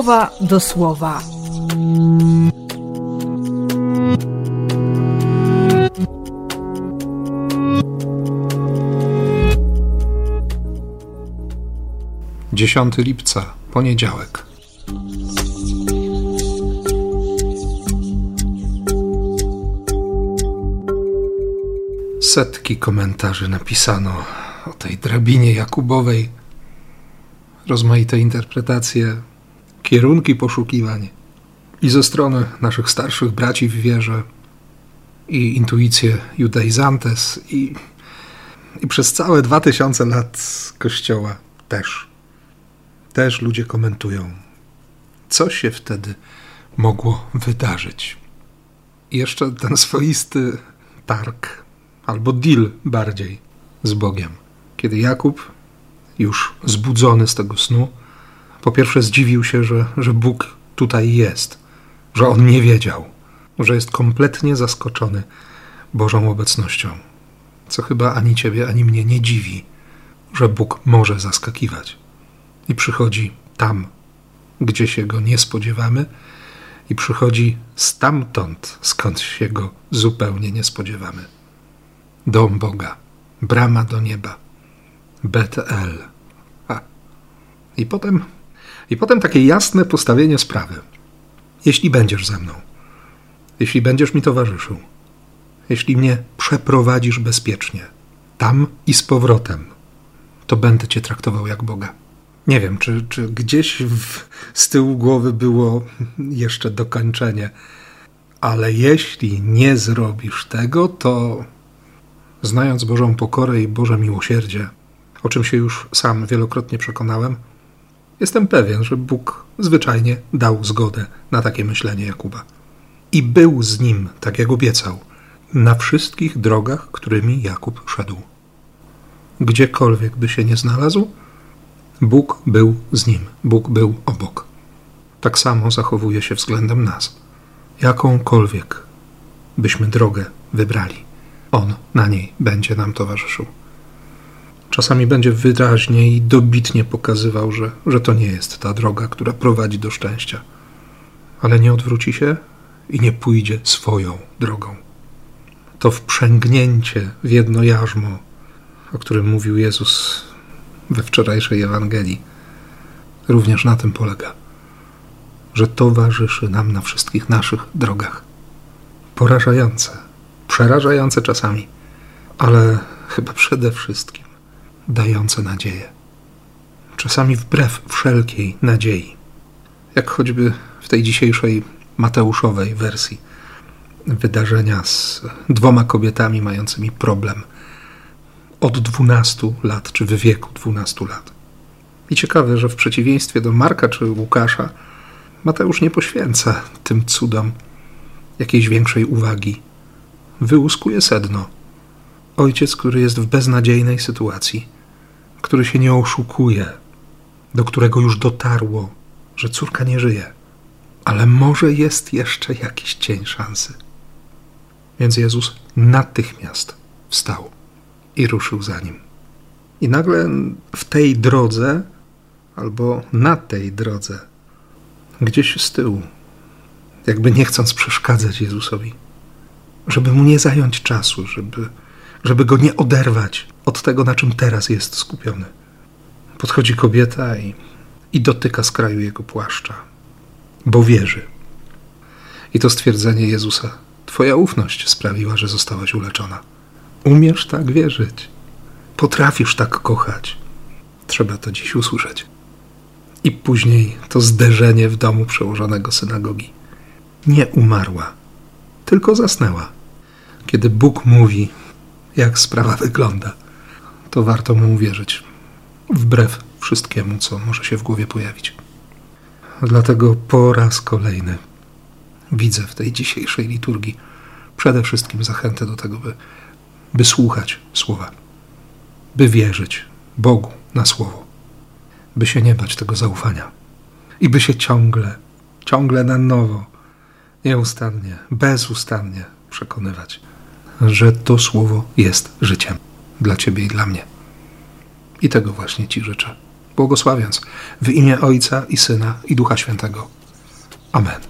słowa do słowa. Dziesiąty lipca, poniedziałek. Setki komentarzy napisano o tej drabinie Jakubowej, rozmaite interpretacje, kierunki poszukiwań i ze strony naszych starszych braci w wierze, i intuicje judaizantes, i, i przez całe dwa tysiące lat Kościoła też. Też ludzie komentują, co się wtedy mogło wydarzyć. I jeszcze ten swoisty targ, albo deal bardziej z Bogiem. Kiedy Jakub, już zbudzony z tego snu, po pierwsze zdziwił się, że, że Bóg tutaj jest, że on nie wiedział, że jest kompletnie zaskoczony Bożą obecnością. Co chyba ani ciebie, ani mnie nie dziwi, że Bóg może zaskakiwać i przychodzi tam, gdzie się go nie spodziewamy, i przychodzi stamtąd, skąd się go zupełnie nie spodziewamy. Dom Boga, brama do nieba, Betel. A. I potem, I potem takie jasne postawienie sprawy. Jeśli będziesz ze mną, jeśli będziesz mi towarzyszył, jeśli mnie przeprowadzisz bezpiecznie, tam i z powrotem, to będę cię traktował jak Boga. Nie wiem, czy, czy gdzieś w, z tyłu głowy było jeszcze dokończenie, ale jeśli nie zrobisz tego, to znając Bożą pokorę i Boże miłosierdzie, o czym się już sam wielokrotnie przekonałem, jestem pewien, że Bóg zwyczajnie dał zgodę na takie myślenie Jakuba. I był z nim, tak jak obiecał, na wszystkich drogach, którymi Jakub szedł. Gdziekolwiek by się nie znalazł, Bóg był z nim, Bóg był obok. Tak samo zachowuje się względem nas. Jakąkolwiek byśmy drogę wybrali, On na niej będzie nam towarzyszył. Czasami będzie wyraźnie i dobitnie pokazywał, że, że to nie jest ta droga, która prowadzi do szczęścia, ale nie odwróci się i nie pójdzie swoją drogą. To wprzęgnięcie w jedno jarzmo, o którym mówił Jezus we wczorajszej Ewangelii, również na tym polega, że towarzyszy nam na wszystkich naszych drogach. Porażające, przerażające czasami, ale chyba przede wszystkim dające nadzieję. Czasami wbrew wszelkiej nadziei. Jak choćby w tej dzisiejszej Mateuszowej wersji wydarzenia z dwoma kobietami mającymi problem od 12 lat, czy w wieku 12 lat. I ciekawe, że w przeciwieństwie do Marka czy Łukasza, Mateusz nie poświęca tym cudom jakiejś większej uwagi. Wyłuskuje sedno. Ojciec, który jest w beznadziejnej sytuacji, który się nie oszukuje, do którego już dotarło, że córka nie żyje, ale może jest jeszcze jakiś cień szansy. Więc Jezus natychmiast wstał i ruszył za nim. I nagle w tej drodze, albo na tej drodze, gdzieś z tyłu, jakby nie chcąc przeszkadzać Jezusowi, żeby mu nie zająć czasu, żeby, żeby go nie oderwać od tego, na czym teraz jest skupiony. Podchodzi kobieta i, i dotyka skraju jego płaszcza, bo wierzy. I to stwierdzenie Jezusa, Twoja ufność sprawiła, że zostałaś uleczona. Umiesz tak wierzyć. Potrafisz tak kochać. Trzeba to dziś usłyszeć. I później to zderzenie w domu przełożonego synagogi. Nie umarła, tylko zasnęła. Kiedy Bóg mówi, jak sprawa wygląda, to warto mu uwierzyć, wbrew wszystkiemu, co może się w głowie pojawić. Dlatego po raz kolejny widzę w tej dzisiejszej liturgii przede wszystkim zachętę do tego, by by słuchać słowa, by wierzyć Bogu na słowo, by się nie bać tego zaufania i by się ciągle, ciągle na nowo, nieustannie, bezustannie przekonywać, że to słowo jest życiem dla Ciebie i dla mnie. I tego właśnie Ci życzę. błogosławiąc w imię Ojca i Syna i Ducha Świętego. Amen.